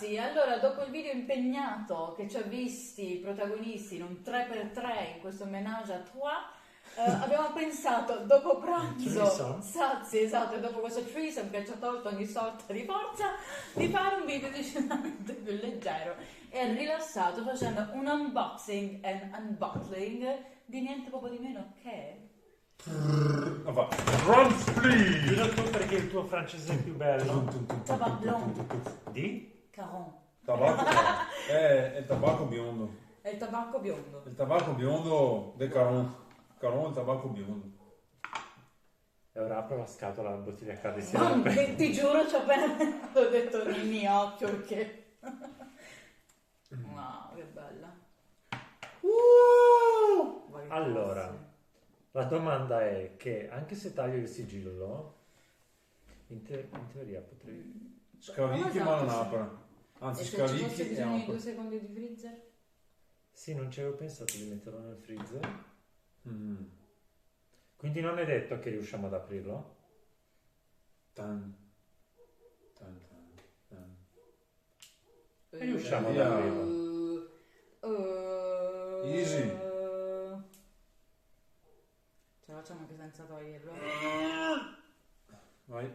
Ragazzi, allora dopo il video impegnato che ci ha visti i protagonisti in un 3x3 in questo menage à trois, eh, abbiamo pensato dopo pranzo, sazi, esatto, e dopo questo threesome che ci ha tolto ogni sorta di forza, di fare un video decisamente più leggero e rilassato facendo un unboxing and unbottling di niente poco di meno che... Run, please! Dillo tu perché il tuo francese è più bello. Di? Caron. Tabacco. È il tabacco biondo. È il tabacco biondo. Il tabacco biondo del Caron. Caron è il tabacco biondo. E ora apro la scatola, la bottiglia cade rompe. ti, ti giuro, ci ho appena ho detto nel mio occhio perché... Wow, che bella. Che Allora. La domanda è che anche se taglio il sigillo, in, te- in teoria potrei... Scavicchi esatto, ma non sì. apre. Anzi, E se ci fosse bisogno di due secondi di freezer? Sì, non ci avevo pensato di metterlo nel freezer. Mm. Quindi non è detto che riusciamo ad aprirlo. Tan. Tan, tan, tan. E riusciamo ad via. aprirlo. Uh, Easy. Ce la facciamo anche senza toglierlo. Vai.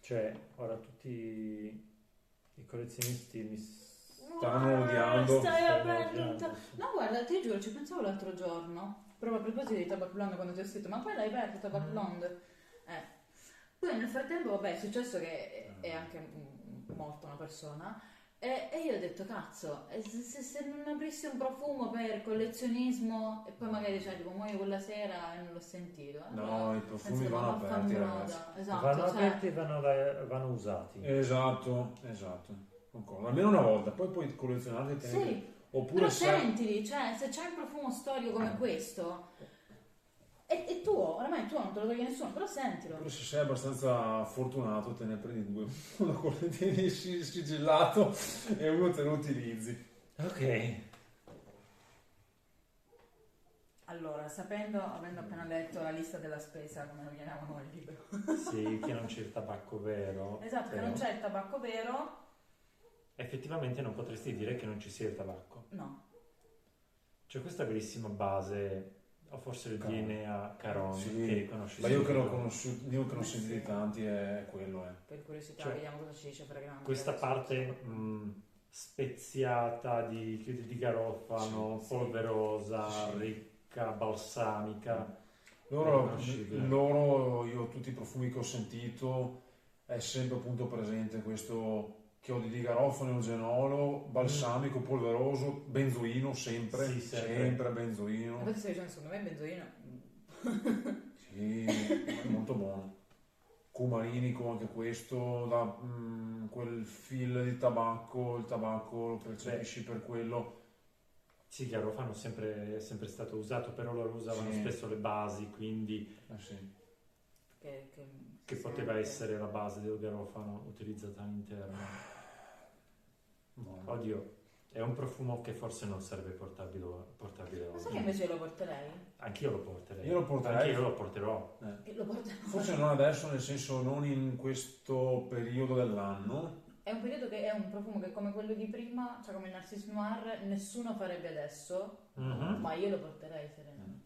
Cioè, ora tutti i collezionisti mi Stanno odiando. Stai aprendo odiando. No, guarda, ti giuro, ci pensavo l'altro giorno. Proprio a proposito di Tabac Blonde quando ti ho scritto, ma poi l'hai aperto Tabac Mm. Blonde? Eh. Poi nel frattempo, vabbè, è successo che è anche mm, morta una persona. E, e io ho detto, cazzo, se, se- non aprissi un profumo per collezionismo e poi magari diciamo, tipo, muoio quella sera e non l'ho sentito. No, i profumi vanno aperti, ragazzi. Esatto, vanno cioè, aperti e vanno, vanno usati. Esatto, esatto. Concordo. Almeno una volta, poi puoi collezionarli e tenerli. Sì, Oppure però se... sentili, cioè, se c'è un profumo storico come questo, tuo, tuo, non te lo toglie nessuno, però sentilo. Oppure se sei abbastanza fortunato te ne prendi due, uno con le tieni si- sigillato e uno te lo utilizzi. Ok. Allora, sapendo, avendo appena letto la lista della spesa, come lo chiamiamo noi il libro, Sì, che non c'è il tabacco vero. esatto, che però non c'è il tabacco vero, Effettivamente non potresti dire che non ci sia il tabacco. no. C'è questa bellissima base, o forse il Caron. DNA Caron, Sì. che conosci Ma io che l'ho conosciuto, io che l'ho sentito sì. di tanti è quello, eh. Per curiosità, Cioè, vediamo cosa ci dice Fragrante. Questa parte mh, speziata di chiodi di garofano, Sì. polverosa, Sì. ricca, balsamica. Loro, loro, io tutti i profumi che ho sentito è sempre appunto presente questo chiodi di garofano, eugenolo, balsamico, polveroso, benzoino sempre, Sì, sempre. sempre benzoino. Infatti stai dicendo, secondo me benzoino... Sì, è molto buono. Cumarinico anche questo, da mm, quel fil di tabacco, il tabacco lo percepisci per quello. Sì, il garofano è sempre, è sempre stato usato, però loro usavano Sì. spesso le basi, quindi Eh sì. Che, che, che poteva essere la base del garofano utilizzata all'interno. Buono. Oddio, è un profumo che forse non sarebbe portabile, portabile Ma sai oggi. che invece lo porterei? Anch'io lo porterei. Io lo porterei. Anch'io lo porterò. Eh. Lo porterei. Forse non adesso, nel senso non in questo periodo dell'anno. È un periodo che è un profumo che come quello di prima, cioè come il Narcisse Noir, nessuno farebbe adesso, Mhm. ma io lo porterei sereno.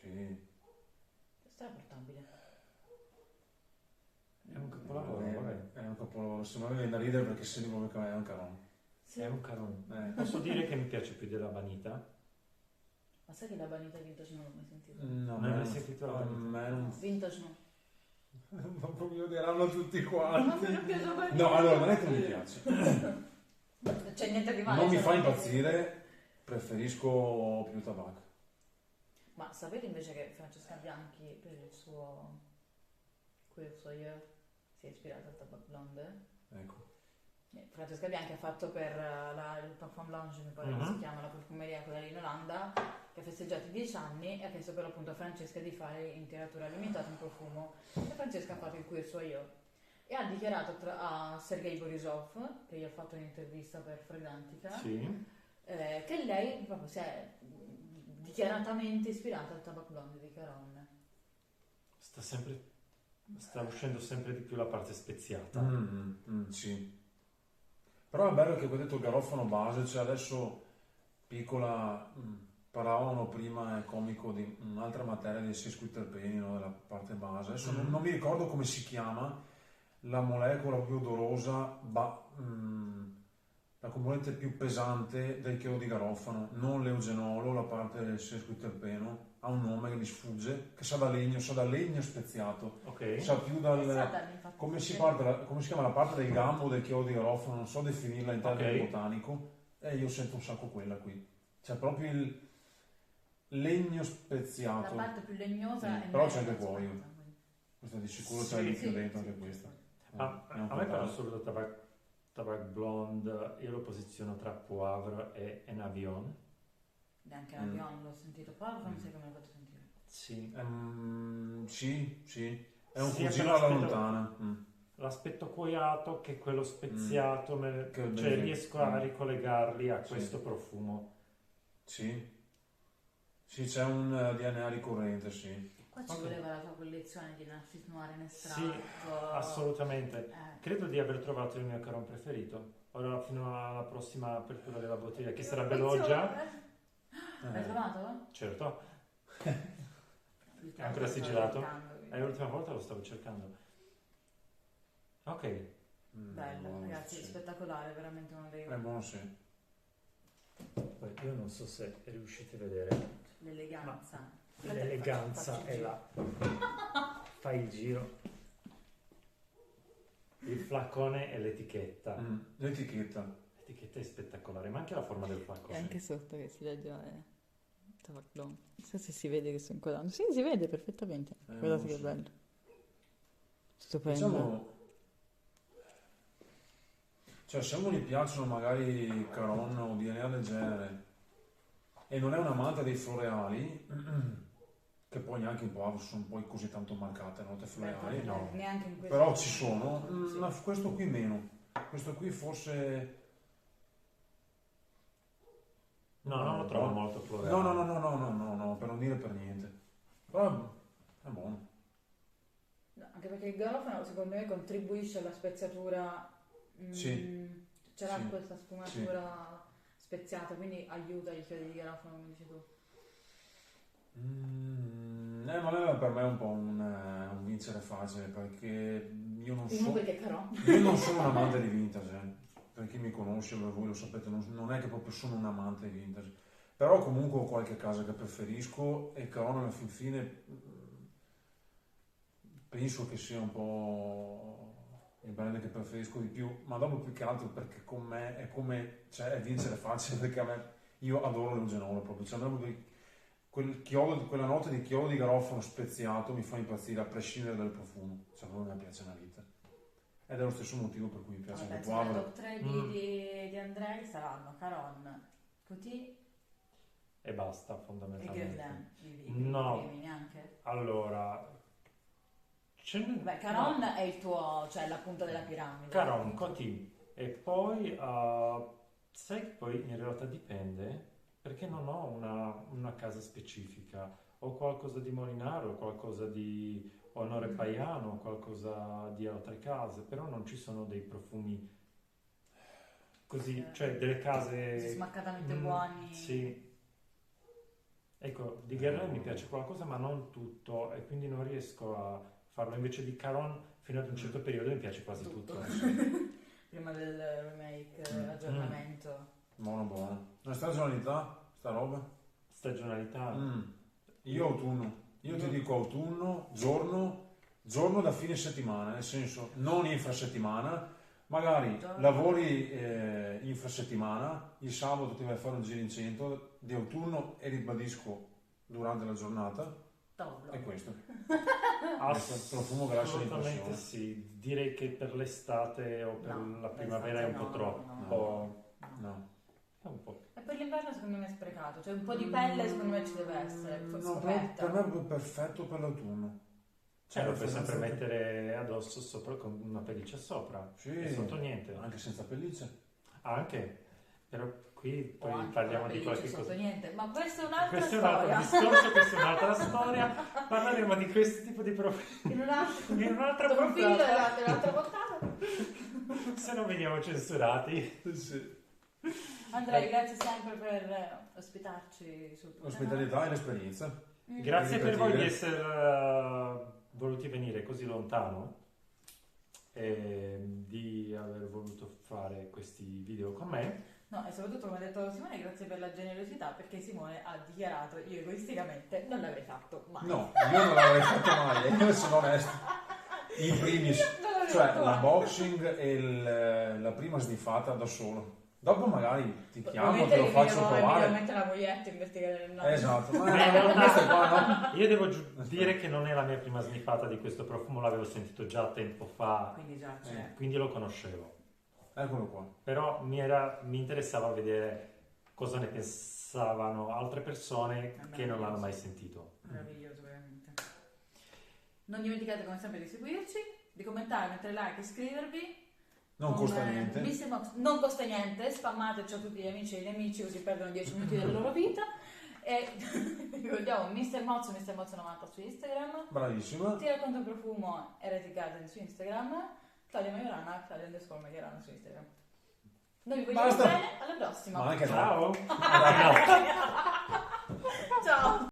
Sì. Questo è portabile. È un capolavoro, Eh, vabbè. È un capolavoro. Se me viene da ridere perché senti proprio che è un caron. Sì. È un caron. Eh. Posso dire che mi piace più della Banita? Ma sai che la vanità vintage non l'ho mai sentita? No, Non hai mai sentito la a vanità? me non Vintage no. Ma proprio odieranno tutti Ma quanti. mi. No, allora non è che non mi piace. C'è niente di male. Non mi se fa impazzire, preferisco più tabacco. Ma sapete invece che Francesca Bianchi per il suo Queer Soyer si è ispirata al Tabac Blonde? Ecco. Eh, Francesca Bianchi ha fatto per eh, la, il Parfum Lounge, mi pare Mhm. si chiama la profumeria quella lì in Olanda, che ha festeggiato i 10 anni e ha chiesto per appunto a Francesca di fare in tiratura limitata un profumo. E Francesca ha fatto il Queer Soyer. E ha dichiarato tra- a Sergei Borisov, che gli ha fatto un'intervista per Fredantica, Sì. eh, che lei proprio si è dichiaratamente ispirata al Tabac Blonde di Caron. Sta sempre. Sta uscendo sempre di più la parte speziata. Mm, mm, sì. Però è bello che ho detto il garofano base, cioè adesso piccola, mh, parlavano prima, è comico, di un'altra materia dei sesquiterpeni, no, della parte base. Adesso non, Mm. non mi ricordo come si chiama la molecola più odorosa, ba- mh, la componente più pesante del chiodo di garofano, non l'eugenolo, la parte del sesquiterpeno, ha un nome che mi sfugge, che sa da legno, sa da legno speziato, Ok. sa più dal... Come si, sì. parte la- come si chiama la parte del gambo del chiodo di garofano? Non so definirla in termini Ok. botanico. E io sento un sacco quella qui. C'è proprio il legno La speziato. parte più legnosa Sì, è però c'è anche cuoio. Questa di sicuro Sì, c'è Sì, più dentro sì, anche sì, questa. Ah, È un a po' me però caro. solo tabac, blonde, io lo posiziono tra poivre e en avion. Neanche Mm. l'avion l'ho sentito, poi non Mm. sai come l'ho fatto sentire. Sì. Ehm, sì, sì. È un Sì, cugino alla lontana. Mm. L'aspetto cuoiato che quello speziato, me- Che cioè bene. riesco a Mm. ricollegarli a Sì. questo profumo. Sì. Sì, c'è un eh, DNA ricorrente, sì. Qua ci Ok. voleva la tua collezione di Narcis Noir in estratto. Sì, assolutamente. Eh, Credo di aver trovato il mio caron preferito. Ora fino alla prossima apertura della bottiglia, che sarà Beloggia. L'hai Eh, trovato? Certo, L'ultima ancora sigillato? è l'ultima volta lo stavo cercando. Ok, mm, Bello, buono, ragazzi, sì. spettacolare, veramente uno dei... È buono, sì. poi io non so se riuscite a vedere, L'eleganza. L'eleganza è là. Fai il giro. Il flacone e l'etichetta. Mm, L'etichetta. L'etichetta è spettacolare, ma anche la forma del E flacone. anche sotto che si legge eh, Tabaclon. Non so se si vede che sto inquadrando. Sì, si vede perfettamente. Eh, Guardate non che so. bello. Stupendo. Diciamo, cioè se uno gli piacciono magari Caron o DNA del genere e non è un amante dei floreali, che poi neanche in Poivre sono poi così tanto marcate note floreali, Beh, no. Neanche in questo. Però ci sono, mm, Sì. ma questo qui meno. Questo qui forse... No, non lo trovo molto floreale. No, no, no, no, no, no, no, no, per non dire per niente. Però è buono. No, anche perché il garofano secondo me contribuisce alla speziatura. mm, Sì. C'era Sì. questa sfumatura speziata, quindi aiuta il chiodi di garofano, come dici tu. Mm, eh, ma per me è un po' un, eh, un vincere facile perché io non so... Io non sono un amante di vintage, eh. per chi mi conosce, voi lo sapete, non, non è che proprio sono un amante di vintage, però comunque ho qualche casa che preferisco e Caron alla fin fine mm, penso che sia un po' il brand che preferisco di più, ma dopo più che altro perché con me è come, cioè è vincere facile perché a me, io adoro l'eugenolo proprio, cioè proprio quel- chiodo, quella nota di chiodo di garofano speziato mi fa impazzire a prescindere dal profumo, cioè proprio mi piace una vita. Ed è lo stesso motivo per cui mi piace Vabbè, anche che le Poivre. top 3 di, Mm. di, di Andrei saranno Caron, Coty E basta, e fondamentalmente. I- i- No. neanche. Allora. Beh, Caron è il tuo, cioè la punta della piramide. Caron, Coty. E poi, uh, sai che poi in realtà dipende, perché non ho una, una casa specifica. Ho qualcosa di Molinaro, qualcosa di Onore Paiano, qualcosa di altre case, però non ci sono dei profumi così, Eh, cioè delle case... Smaccatamente Mm, buoni. Sì. Ecco, di Guerlain mi piace qualcosa, ma non tutto, e quindi non riesco a farlo. Invece di Caron, fino ad un certo periodo mi piace quasi Tutto. tutto. Prima del remake, Mm. aggiornamento. Buono, buono. La stagionalità, sta roba? Stagionalità. Mm. Io autunno. Io ti dico autunno, giorno, giorno da fine settimana, nel senso non infrasettimana, magari lavori eh, infrasettimana, il sabato ti vai a fare un giro in centro di autunno e ribadisco durante la giornata, Tavolo. è questo. Ass- Questo profumo grazie Assolutamente all'impressione. sì. Direi che per l'estate o per No, la primavera è un po' l'estate troppo. no, no. E per l'inverno secondo me è sprecato, cioè un po' di pelle secondo me ci deve essere, Mm, no, per, scoperta. per me è proprio perfetto per l'autunno. Cioè, lo puoi sempre mettere addosso sopra con una pelliccia sopra. Sì, E sotto niente. anche senza pelliccia. Anche. Però qui poi parliamo di qualche cosa. sotto niente, ma questa è un'altra Questo è un altro storia. discorso, questa è un'altra storia. Parleremo di questo tipo di profili In un altro, in un'altra profilo dell'altra puntata. Se non veniamo censurati. Sì. Andrea, grazie sempre per ospitarci sul tuo L'ospitalità e l'esperienza. Mm. Grazie per voi di essere eh, voluti venire così lontano e di aver voluto fare questi video con me. No, e soprattutto come ha detto Simone, grazie per la generosità perché Simone ha dichiarato io egoisticamente non l'avrei fatto mai. No, io non l'avrei fatto mai, io sono onesto. In primis, cioè fatto la mai. boxing e il- la prima sniffata da solo. Dopo magari ti chiamo, Ovviamente te lo faccio provare. mettere la moglietta a investigare nel naso. Esatto, ma realtà- questo qua no. Io devo giu- dire che non è la mia prima sniffata di questo profumo, l'avevo sentito già tempo fa, Quindi già Eh. c'è. quindi lo conoscevo. Eccolo qua. Però mi, era- mi interessava vedere cosa ne pensavano altre persone che non l'hanno mai sentito. Meraviglioso, veramente. Non dimenticate come sempre di seguirci, di commentare, mettere like, iscrivervi. Non Con, costa eh, niente. Mox- non costa niente, spammateci a tutti gli amici e gli amici così perdono 10 minuti della loro vita. E ricordiamo Mr. Moz, Mr. Moz 90 su Instagram. Bravissima. Ti racconto il profumo Heretic Garden su Instagram. Claudia Majorana, Claudia underscore Majorana su Instagram. Noi vi vogliamo Basta. bene, alla prossima. Ma anche. Ciao! Ciao!